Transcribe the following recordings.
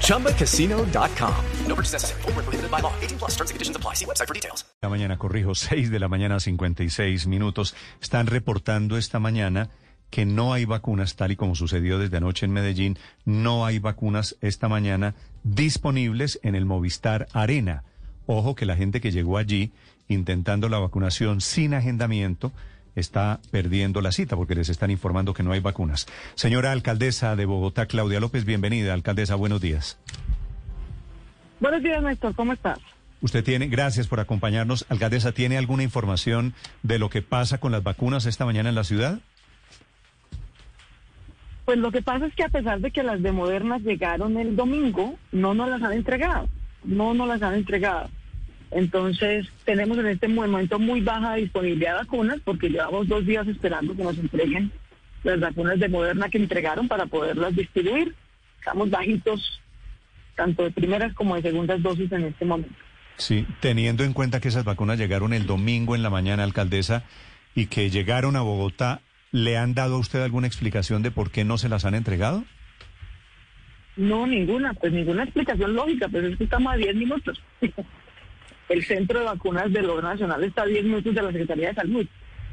ChumbaCasino.com. No purchase necessary. Full prohibited by law. 18 plus terms and conditions apply. See website for details. La mañana, corrijo, 6 de la mañana, 56 minutos. Están reportando esta mañana que no hay vacunas, tal y como sucedió desde anoche en Medellín. No hay vacunas esta mañana disponibles en el Movistar Arena. Ojo que la gente que llegó allí intentando la vacunación sin agendamiento está perdiendo la cita porque les están informando que no hay vacunas. Señora alcaldesa de Bogotá, Claudia López, bienvenida. Alcaldesa, buenos días. Buenos días, Néstor. ¿Cómo estás? Usted tiene, gracias por acompañarnos. Alcaldesa, ¿tiene alguna información de lo que pasa con las vacunas esta mañana en la ciudad? Pues lo que pasa es que a pesar de que las de Modernas llegaron el domingo, no nos las han entregado. No nos las han entregado. Entonces, tenemos en este momento muy baja disponibilidad de vacunas porque llevamos dos días esperando que nos entreguen las vacunas de Moderna que entregaron para poderlas distribuir. Estamos bajitos, tanto de primeras como de segundas dosis en este momento. Sí, teniendo en cuenta que esas vacunas llegaron el domingo en la mañana, alcaldesa, y que llegaron a Bogotá, ¿le han dado a usted alguna explicación de por qué no se las han entregado? No, ninguna, pues ninguna explicación lógica, pero es que estamos a 10 minutos. el centro de vacunas del Gobierno Nacional está a 10 minutos de la Secretaría de Salud.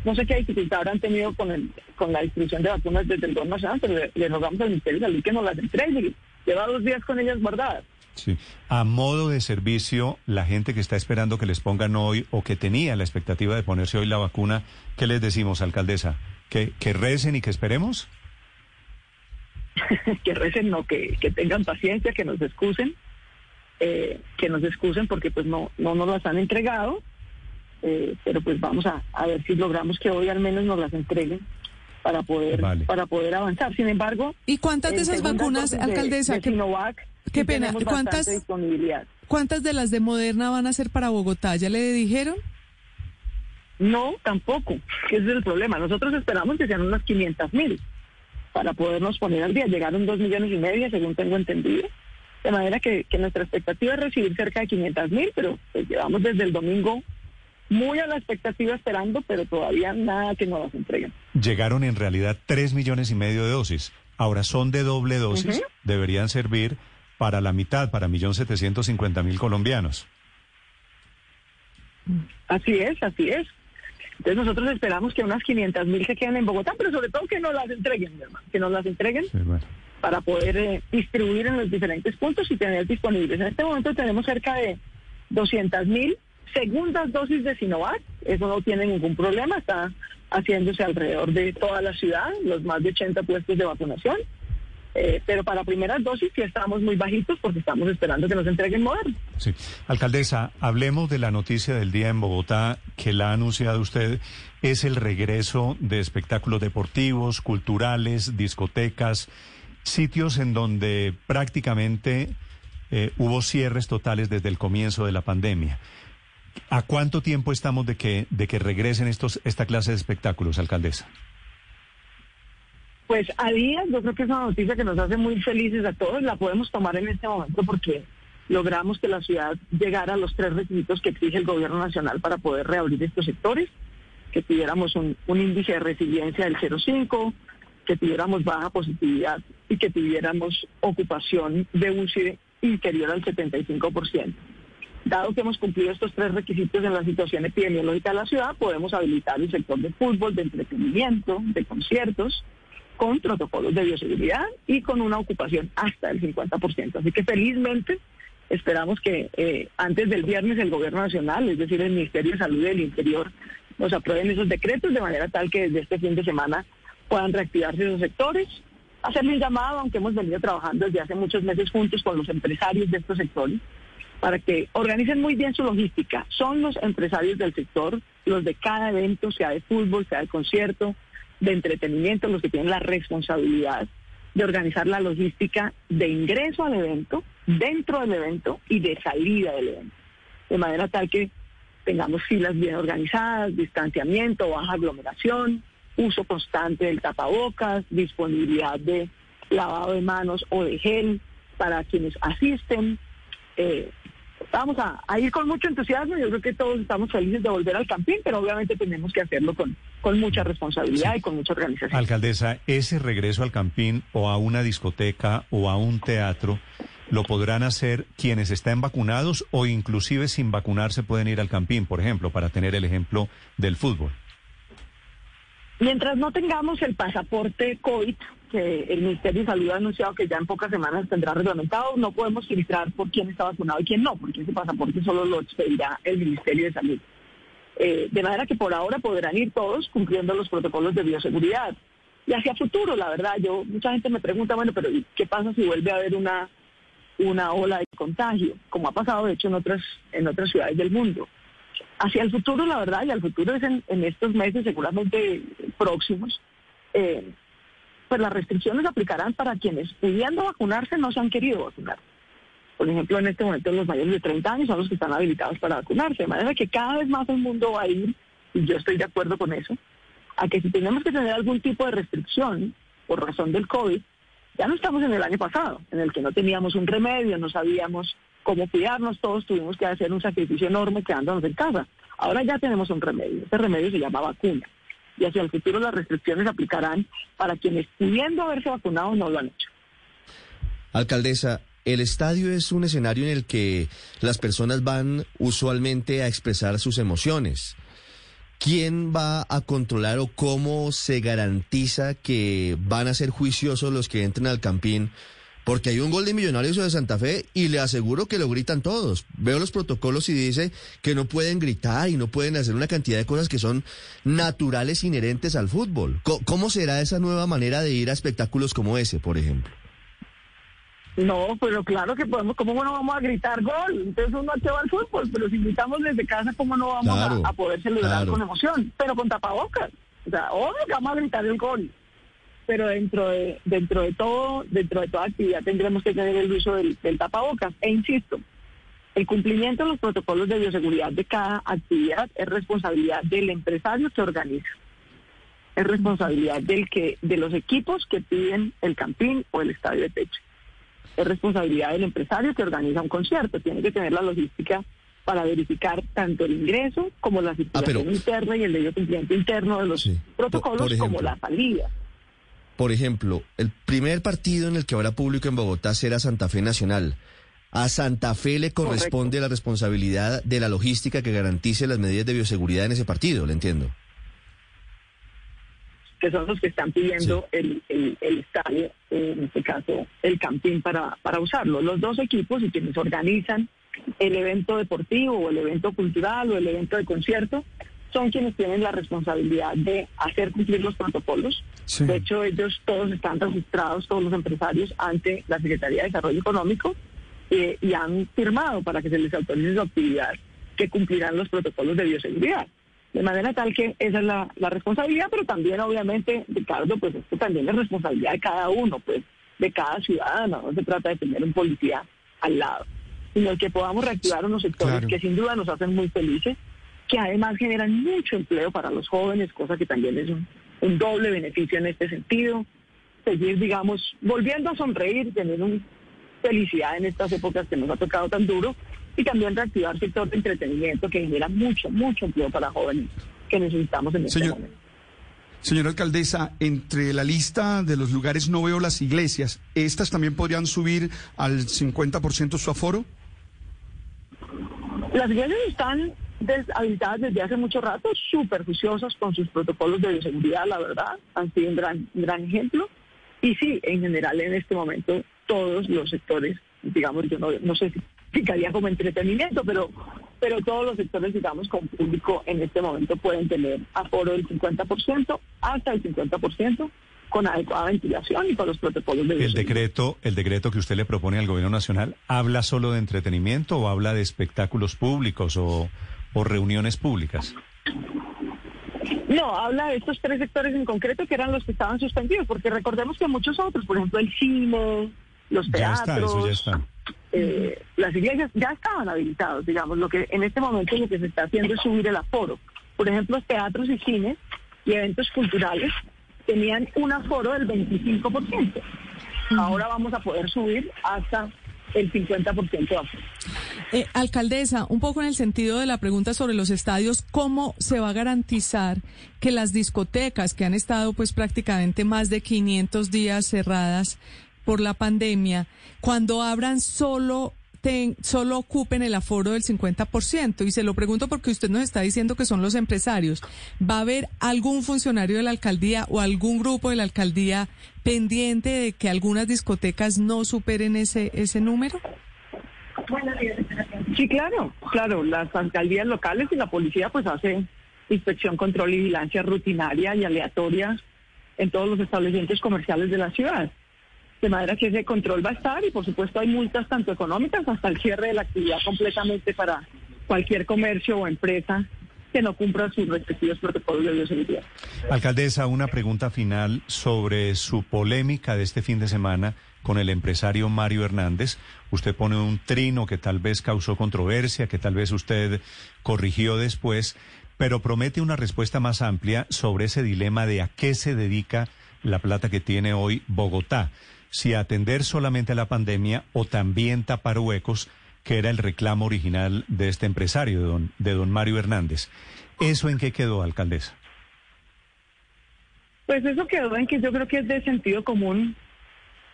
No sé qué dificultad habrán tenido con, el, con la distribución de vacunas desde el Gobierno Nacional, pero le, rogamos al Ministerio de Salud que nos las entregue. Lleva dos días con ellas guardadas. Sí. A modo de servicio, la gente que está esperando que les pongan hoy o que tenía la expectativa de ponerse hoy la vacuna, ¿qué les decimos, alcaldesa? ¿Que, que recen y que esperemos? que recen, no, que, que tengan paciencia, que nos excusen eh, que nos excusen porque pues no, no nos las han entregado, eh, pero pues vamos a, ver si logramos que hoy al menos nos las entreguen para poder para poder avanzar. Sin embargo, ¿y cuántas de esas vacunas, alcaldesa? De, Sinovac, qué pena, ¿cuántas cuántas de las de Moderna van a ser para Bogotá? ¿Ya le dijeron? No, tampoco. Ese es el problema. Nosotros esperamos que sean unas 500 mil para podernos poner al día. Llegaron dos millones y medio, según tengo entendido. De manera que, nuestra expectativa es recibir cerca de 500 mil, pero pues, llevamos desde el domingo muy a la expectativa esperando, pero todavía nada que nos las entreguen. Llegaron en realidad 3 millones y medio de dosis. Ahora son de doble dosis, deberían servir para la mitad, para 1.750.000 colombianos. Así es, así es. Entonces nosotros esperamos que unas 500 mil se queden en Bogotá, pero sobre todo que nos las entreguen, hermano, que nos las entreguen para poder eh, distribuir en los diferentes puntos y tener disponibles. En este momento tenemos cerca de 200 mil segundas dosis de Sinovac, eso no tiene ningún problema, está haciéndose alrededor de toda la ciudad, los más de 80 puestos de vacunación. Eh, pero para primeras dosis sí estamos muy bajitos porque estamos esperando que nos entreguen moderno. Sí. Alcaldesa, hablemos de la noticia del día en Bogotá que la ha anunciado usted. Es el regreso de espectáculos deportivos, culturales, discotecas, sitios en donde prácticamente eh, hubo cierres totales desde el comienzo de la pandemia. ¿A cuánto tiempo estamos de que, de que regresen estos, esta clase de espectáculos, alcaldesa? Pues a días, yo creo que es una noticia que nos hace muy felices a todos. La podemos tomar en este momento porque logramos que la ciudad llegara a los tres requisitos que exige el gobierno nacional para poder reabrir estos sectores, que tuviéramos un, un índice de resiliencia del 0,5, que tuviéramos baja positividad y que tuviéramos ocupación de UCI inferior al 75%. Dado que hemos cumplido estos tres requisitos en la situación epidemiológica de la ciudad, podemos habilitar el sector de fútbol, de entretenimiento, de conciertos, con protocolos de bioseguridad y con una ocupación hasta el 50%. Así que felizmente esperamos que eh, antes del viernes el Gobierno Nacional, es decir, el Ministerio de Salud del Interior, nos aprueben esos decretos de manera tal que desde este fin de semana puedan reactivarse esos sectores. Hacerle un llamado, aunque hemos venido trabajando desde hace muchos meses juntos con los empresarios de estos sectores, para que organicen muy bien su logística. Son los empresarios del sector, los de cada evento, sea de fútbol, sea de concierto, de entretenimiento, los que tienen la responsabilidad de organizar la logística de ingreso al evento, dentro del evento y de salida del evento. De manera tal que tengamos filas bien organizadas, distanciamiento, baja aglomeración, uso constante del tapabocas, disponibilidad de lavado de manos o de gel para quienes asisten. Eh, vamos a, ir con mucho entusiasmo. Yo creo que todos estamos felices de volver al campín, pero obviamente tenemos que hacerlo con, con mucha responsabilidad y con mucha organización. Alcaldesa, ese regreso al campín o a una discoteca o a un teatro, ¿lo podrán hacer quienes están vacunados o inclusive sin vacunarse pueden ir al campín, por ejemplo, para tener el ejemplo del fútbol? Mientras no tengamos el pasaporte COVID, que el Ministerio de Salud ha anunciado que ya en pocas semanas tendrá reglamentado, no podemos filtrar por quién está vacunado y quién no, porque ese pasaporte solo lo expedirá el Ministerio de Salud. Eh, de manera que por ahora podrán ir todos cumpliendo los protocolos de bioseguridad. Y hacia futuro, la verdad, yo mucha gente me pregunta, bueno, pero ¿qué pasa si vuelve a haber una, una ola de contagio, como ha pasado de hecho en otras, en otras ciudades del mundo? Hacia el futuro, la verdad, y al futuro es en, estos meses seguramente próximos, eh, pues las restricciones aplicarán para quienes pudiendo vacunarse no se han querido vacunar. Por ejemplo, en este momento los mayores de 30 años son los que están habilitados para vacunarse, de manera que cada vez más el mundo va a ir, y yo estoy de acuerdo con eso, a que si tenemos que tener algún tipo de restricción por razón del COVID, ya no estamos en el año pasado, en el que no teníamos un remedio, no sabíamos cómo cuidarnos, todos tuvimos que hacer un sacrificio enorme quedándonos en casa. Ahora ya tenemos un remedio, ese remedio se llama vacuna y hacia el futuro las restricciones aplicarán para quienes pudiendo haberse vacunado no lo han hecho. Alcaldesa, el estadio es un escenario en el que las personas van usualmente a expresar sus emociones. ¿Quién va a controlar o cómo se garantiza que van a ser juiciosos los que entren al campín porque hay un gol de Millonarios de Santa Fe y le aseguro que lo gritan todos. Veo los protocolos y dice que no pueden gritar y no pueden hacer una cantidad de cosas que son naturales inherentes al fútbol. ¿Cómo será esa nueva manera de ir a espectáculos como ese, por ejemplo? No, pero claro que podemos, ¿cómo no vamos a gritar gol? Entonces uno se va al fútbol, pero si gritamos desde casa, ¿cómo no vamos a, poder celebrar con emoción? Pero con tapabocas. O sea, obvio que vamos a gritar el gol pero dentro de, dentro de todo, dentro de toda actividad tendremos que tener el uso del, tapabocas. E insisto, el cumplimiento de los protocolos de bioseguridad de cada actividad es responsabilidad del empresario que organiza. Es responsabilidad del que, de los equipos que piden el campín o el estadio de techo. Es responsabilidad del empresario que organiza un concierto. Tiene que tener la logística para verificar tanto el ingreso como la ah, situación interna y el debido cumplimiento interno de los protocolos como la salida. Por ejemplo, el primer partido en el que habrá público en Bogotá será Santa Fe Nacional. A Santa Fe le corresponde la responsabilidad de la logística que garantice las medidas de bioseguridad en ese partido, le entiendo. Que son los que están pidiendo el, estadio, en este caso el campín para, para usarlo. Los dos equipos y quienes organizan el evento deportivo o el evento cultural o el evento de concierto son quienes tienen la responsabilidad de hacer cumplir los protocolos. De hecho, ellos todos están registrados, todos los empresarios, ante la Secretaría de Desarrollo Económico eh, y han firmado para que se les autorice su actividad que cumplirán los protocolos de bioseguridad. De manera tal que esa es la, responsabilidad, pero también, obviamente, Ricardo, pues esto también es responsabilidad de cada uno, pues de cada ciudadano. No se trata de tener un policía al lado, sino que podamos reactivar unos sectores que sin duda nos hacen muy felices que además generan mucho empleo para los jóvenes, cosa que también es un, doble beneficio en este sentido. Seguir, digamos, volviendo a sonreír, tener una felicidad en estas épocas que nos ha tocado tan duro y también reactivar el sector de entretenimiento que genera mucho, mucho empleo para jóvenes que necesitamos en este momento. Señora alcaldesa, entre la lista de los lugares no veo las iglesias. ¿Estas también podrían subir al 50% su aforo? Las iglesias están habilitadas desde hace mucho rato, súper juiciosas con sus protocolos de bioseguridad, la verdad, han sido un gran, gran ejemplo. Y sí, en general en este momento todos los sectores, digamos, yo no, no sé si ficaría como entretenimiento, pero, pero todos los sectores, digamos, con público en este momento pueden tener aforo del 50% hasta el 50% con adecuada ventilación y con los protocolos de el decreto el decreto que usted le propone al gobierno nacional habla solo de entretenimiento o habla de espectáculos públicos o o reuniones públicas? No, habla de estos tres sectores en concreto que eran los que estaban suspendidos, porque recordemos que muchos otros, por ejemplo, el cine, los teatros, eh, las iglesias ya estaban habilitados, digamos. Lo que en este momento lo que se está haciendo es subir el aforo. Por ejemplo, teatros y cines y eventos culturales tenían un aforo del 25%. Ahora vamos a poder subir hasta el 50% de aforo. Eh, alcaldesa, un poco en el sentido de la pregunta sobre los estadios, ¿cómo se va a garantizar que las discotecas que han estado pues prácticamente más de 500 días cerradas por la pandemia, cuando abran solo solo ocupen el aforo del 50%. Y se lo pregunto porque usted nos está diciendo que son los empresarios. ¿Va a haber algún funcionario de la alcaldía o algún grupo de la alcaldía pendiente de que algunas discotecas no superen ese, ese número? Sí, claro, claro. Las alcaldías locales y la policía pues hace inspección, control y vigilancia rutinaria y aleatoria en todos los establecimientos comerciales de la ciudad de manera que ese control va a estar y por supuesto hay multas tanto económicas hasta el cierre de la actividad completamente para cualquier comercio o empresa que no cumpla sus respectivos protocolos de bioseguridad. Alcaldesa, una pregunta final sobre su polémica de este fin de semana con el empresario Mario Hernández. Usted pone un trino que tal vez causó controversia, que tal vez usted corrigió después, pero promete una respuesta más amplia sobre ese dilema de a qué se dedica la plata que tiene hoy Bogotá si atender solamente a la pandemia o también tapar huecos, que era el reclamo original de este empresario, de don, de don Mario Hernández. ¿Eso en qué quedó, alcaldesa? Pues eso quedó en que yo creo que es de sentido común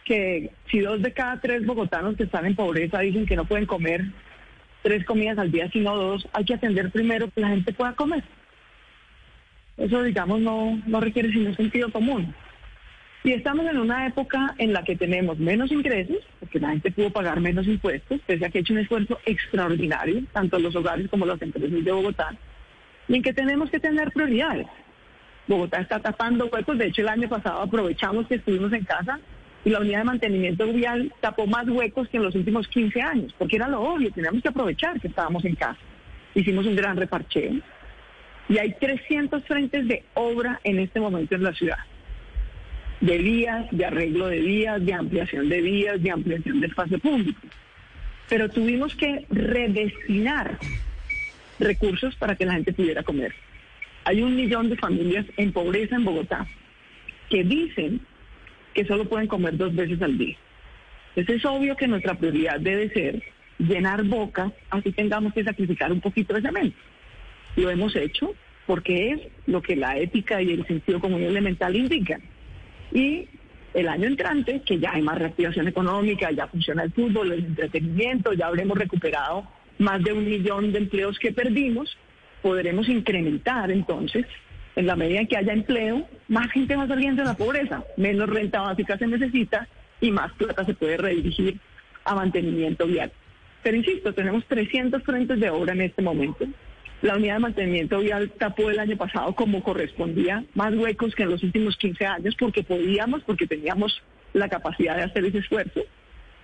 que si dos de cada tres bogotanos que están en pobreza dicen que no pueden comer tres comidas al día, sino dos, hay que atender primero que la gente pueda comer. Eso, digamos, no, no requiere sino sentido común. Y estamos en una época en la que tenemos menos ingresos, porque la gente pudo pagar menos impuestos, pese a que ha hecho un esfuerzo extraordinario, tanto los hogares como las empresas de Bogotá, y en que tenemos que tener prioridades. Bogotá está tapando huecos, de hecho el año pasado aprovechamos que estuvimos en casa y la unidad de mantenimiento vial tapó más huecos que en los últimos 15 años, porque era lo obvio, teníamos que aprovechar que estábamos en casa. Hicimos un gran reparcheo y hay 300 frentes de obra en este momento en la ciudad de vías, de arreglo de vías, de ampliación de vías, de ampliación de espacio público. Pero tuvimos que redestinar recursos para que la gente pudiera comer. Hay un millón de familias en pobreza en Bogotá que dicen que solo pueden comer dos veces al día. Entonces es obvio que nuestra prioridad debe ser llenar bocas, así tengamos que sacrificar un poquito de cemento. Lo hemos hecho porque es lo que la ética y el sentido común elemental indican. Y el año entrante, que ya hay más reactivación económica, ya funciona el fútbol, el entretenimiento, ya habremos recuperado más de un millón de empleos que perdimos, podremos incrementar entonces, en la medida en que haya empleo, más gente va saliendo de la pobreza, menos renta básica se necesita y más plata se puede redirigir a mantenimiento vial. Pero insisto, tenemos 300 frentes de obra en este momento. La unidad de mantenimiento vial tapó el año pasado como correspondía, más huecos que en los últimos 15 años, porque podíamos, porque teníamos la capacidad de hacer ese esfuerzo.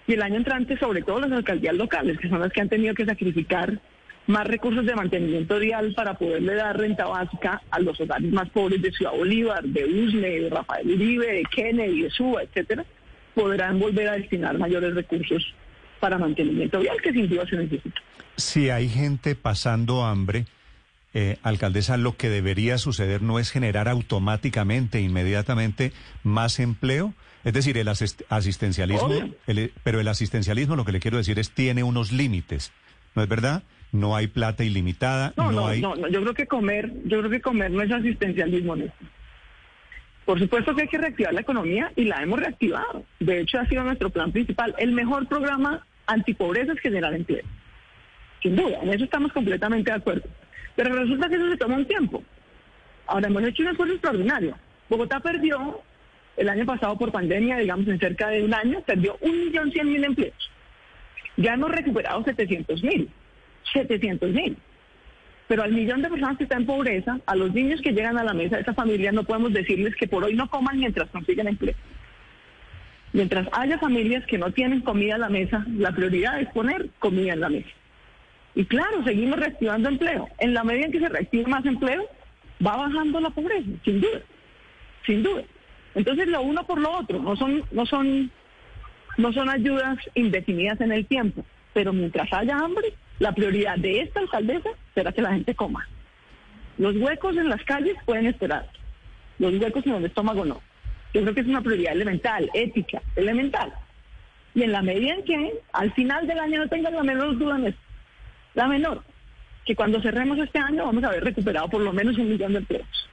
Y el año entrante, sobre todo las alcaldías locales, que son las que han tenido que sacrificar más recursos de mantenimiento vial para poderle dar renta básica a los hogares más pobres de Ciudad Bolívar, de Usme, de Rafael Uribe, de Kennedy, de Suba, etcétera, podrán volver a destinar mayores recursos para mantenimiento vial que sin duda se necesita. Si hay gente pasando hambre, eh, alcaldesa, lo que debería suceder no es generar automáticamente, inmediatamente, más empleo. Es decir, el asistencialismo, pero el asistencialismo, lo que le quiero decir es, tiene unos límites. ¿No es verdad? No hay plata ilimitada. No, no, hay... no, no, yo creo que comer, yo creo que comer no es asistencialismo. Por supuesto que hay que reactivar la economía y la hemos reactivado. De hecho, ha sido nuestro plan principal. El mejor programa antipobreza es generar empleo. Sin duda, en eso estamos completamente de acuerdo. Pero resulta que eso se toma un tiempo. Ahora hemos hecho un esfuerzo extraordinario. Bogotá perdió el año pasado por pandemia, digamos en cerca de un año, perdió un millón cien mil empleos. Ya hemos recuperado 700 mil. 700 mil. Pero al millón de personas que están en pobreza, a los niños que llegan a la mesa de esa familia, no podemos decirles que por hoy no coman mientras consiguen empleo. Mientras haya familias que no tienen comida en la mesa, la prioridad es poner comida en la mesa. Y claro, seguimos reactivando empleo. En la medida en que se reactive más empleo, va bajando la pobreza, sin duda, sin duda. Entonces lo uno por lo otro, no son, no son no son ayudas indefinidas en el tiempo, pero mientras haya hambre, la prioridad de esta alcaldesa será que la gente coma. Los huecos en las calles pueden esperar, los huecos en el estómago no. Yo creo que es una prioridad elemental, ética, elemental. Y en la medida en que al final del año no tengan la menor duda la menor, que cuando cerremos este año vamos a haber recuperado por lo menos un millón de empleos.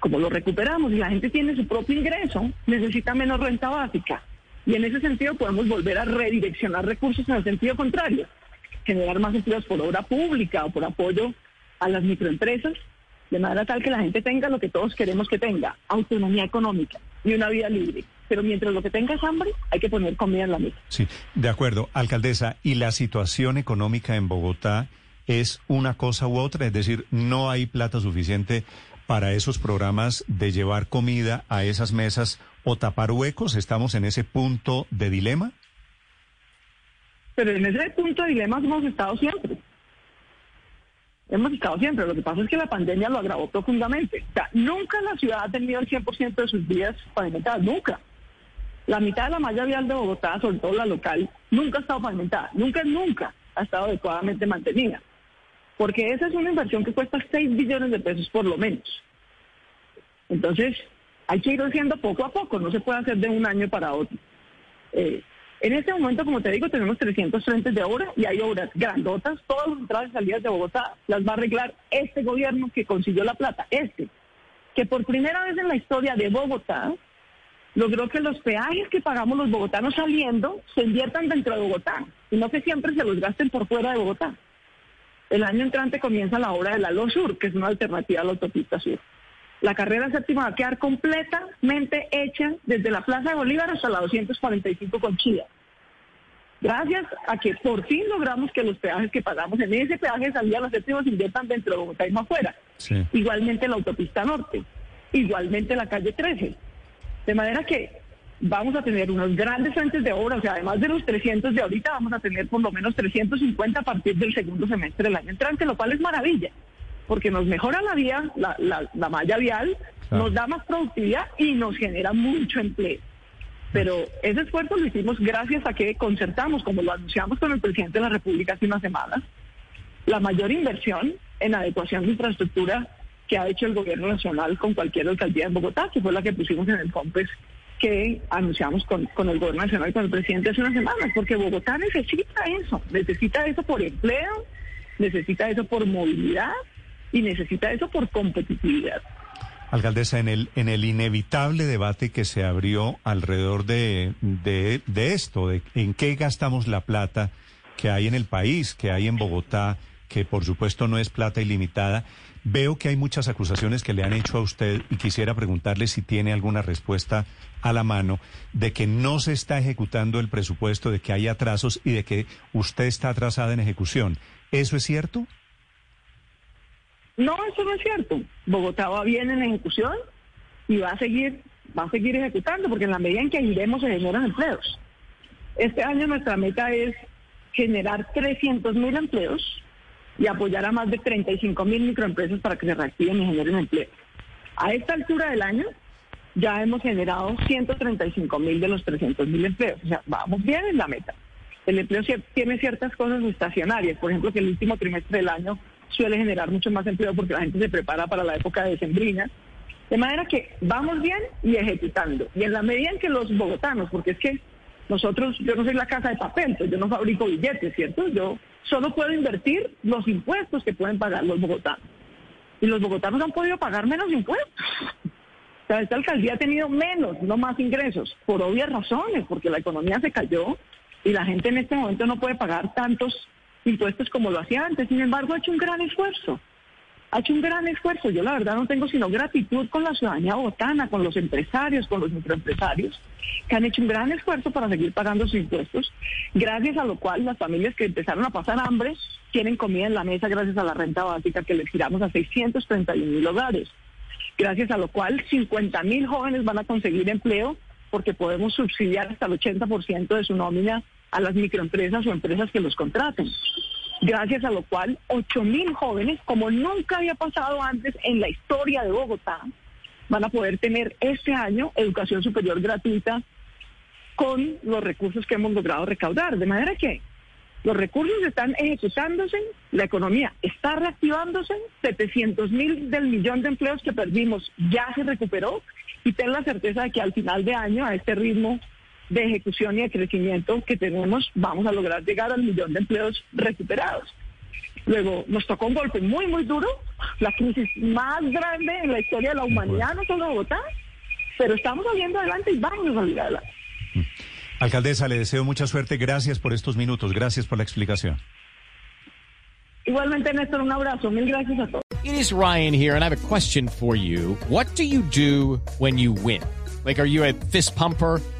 Como lo recuperamos y la gente tiene su propio ingreso, necesita menos renta básica. Y en ese sentido podemos volver a redireccionar recursos en el sentido contrario, generar más empleos por obra pública o por apoyo a las microempresas, de manera tal que la gente tenga lo que todos queremos que tenga, autonomía económica y una vida libre. Pero mientras lo que tenga es hambre, hay que poner comida en la mesa. Sí, de acuerdo. Alcaldesa, ¿y la situación económica en Bogotá es una cosa u otra? Es decir, ¿no hay plata suficiente para esos programas de llevar comida a esas mesas o tapar huecos? ¿Estamos en ese punto de dilema? Pero en ese punto de dilema hemos estado siempre. Hemos estado siempre. Lo que pasa es que la pandemia lo agravó profundamente. O sea, nunca la ciudad ha tenido el 100% de sus vías pavimentadas, nunca. La mitad de la malla vial de Bogotá, sobre todo la local, nunca ha estado pavimentada. Nunca, nunca ha estado adecuadamente mantenida. Porque esa es una inversión que cuesta 6 billones de pesos por lo menos. Entonces, hay que ir haciendo poco a poco, no se puede hacer de un año para otro. Eh, en este momento, como te digo, tenemos 300 frentes de obra y hay obras grandotas. Todas las entradas y salidas de Bogotá las va a arreglar este gobierno que consiguió la plata, este, que por primera vez en la historia de Bogotá logró que los peajes que pagamos los bogotanos saliendo se inviertan dentro de Bogotá y no que siempre se los gasten por fuera de Bogotá. El año entrante comienza la obra de la LO Sur, que es una alternativa a la autopista sur. La carrera séptima va a quedar completamente hecha desde la Plaza de Bolívar hasta la 245 con Chile. Gracias a que por fin logramos que los peajes que pagamos en ese peaje de salida a la séptima se inviertan dentro de Bogotá y más afuera. Igualmente la autopista norte, igualmente la calle 13. De manera que vamos a tener unos grandes frentes de obra, o sea, además de los 300 de ahorita, vamos a tener por lo menos 350 a partir del segundo semestre del año entrante, lo cual es maravilla porque nos mejora la vía, la, la, malla vial, nos da más productividad y nos genera mucho empleo. Pero ese esfuerzo lo hicimos gracias a que concertamos, como lo anunciamos con el presidente de la República hace unas semanas, la mayor inversión en adecuación de infraestructura que ha hecho el gobierno nacional con cualquier alcaldía en Bogotá, que fue la que pusimos en el COMPES que anunciamos con, con el gobierno nacional y con el presidente hace unas semanas, porque Bogotá necesita eso, necesita eso por empleo, necesita eso por movilidad y necesita eso por competitividad. Alcaldesa, en el, en el inevitable debate que se abrió alrededor de, de, de esto, de en qué gastamos la plata que hay en el país, que hay en Bogotá, que por supuesto no es plata ilimitada, veo que hay muchas acusaciones que le han hecho a usted y quisiera preguntarle si tiene alguna respuesta a la mano de que no se está ejecutando el presupuesto, de que hay atrasos y de que usted está atrasada en ejecución. ¿Eso es cierto? No, eso no es cierto. Bogotá va bien en ejecución y va a seguir, va a seguir ejecutando, porque en la medida en que iremos se generan empleos. Este año nuestra meta es generar 300 mil empleos y apoyar a más de 35 mil microempresas para que se reactiven y generen empleo. A esta altura del año ya hemos generado 135 mil de los 300 mil empleos. O sea, vamos bien en la meta. El empleo tiene ciertas cosas estacionarias, por ejemplo, que el último trimestre del año suele generar mucho más empleo porque la gente se prepara para la época de sembrina. De manera que vamos bien y ejecutando. Y en la medida en que los bogotanos, porque es que nosotros, yo no soy la casa de papel, pues yo no fabrico billetes, ¿cierto? Yo solo puedo invertir los impuestos que pueden pagar los bogotanos. Y los bogotanos han podido pagar menos impuestos. O sea, esta alcaldía ha tenido menos, no más ingresos, por obvias razones, porque la economía se cayó y la gente en este momento no puede pagar tantos impuestos como lo hacía antes. Sin embargo, ha hecho un gran esfuerzo. Ha hecho un gran esfuerzo. Yo la verdad no tengo sino gratitud con la ciudadanía botana, con los empresarios, con los microempresarios, que han hecho un gran esfuerzo para seguir pagando sus impuestos, gracias a lo cual las familias que empezaron a pasar hambre tienen comida en la mesa gracias a la renta básica que les giramos a 631 mil hogares. Gracias a lo cual 50 mil jóvenes van a conseguir empleo porque podemos subsidiar hasta el 80% de su nómina a las microempresas o empresas que los contraten. Gracias a lo cual, 8 mil jóvenes, como nunca había pasado antes en la historia de Bogotá, van a poder tener este año educación superior gratuita con los recursos que hemos logrado recaudar. De manera que los recursos están ejecutándose, la economía está reactivándose, 700 mil del millón de empleos que perdimos ya se recuperó y ten la certeza de que al final de año, a este ritmo de ejecución y de crecimiento que tenemos, vamos a lograr llegar al millón de empleos recuperados. Luego nos tocó un golpe muy, muy duro, la crisis más grande en la historia de la humanidad, no solo Bogotá, pero estamos saliendo adelante y vamos a salir adelante. Alcaldesa, le deseo mucha suerte. Gracias por estos minutos. Gracias por la explicación. Igualmente, Néstor, un abrazo. Mil gracias a todos. It is Ryan here, and I have a question for you. What do you do when you win? Like, are you a fist pumper?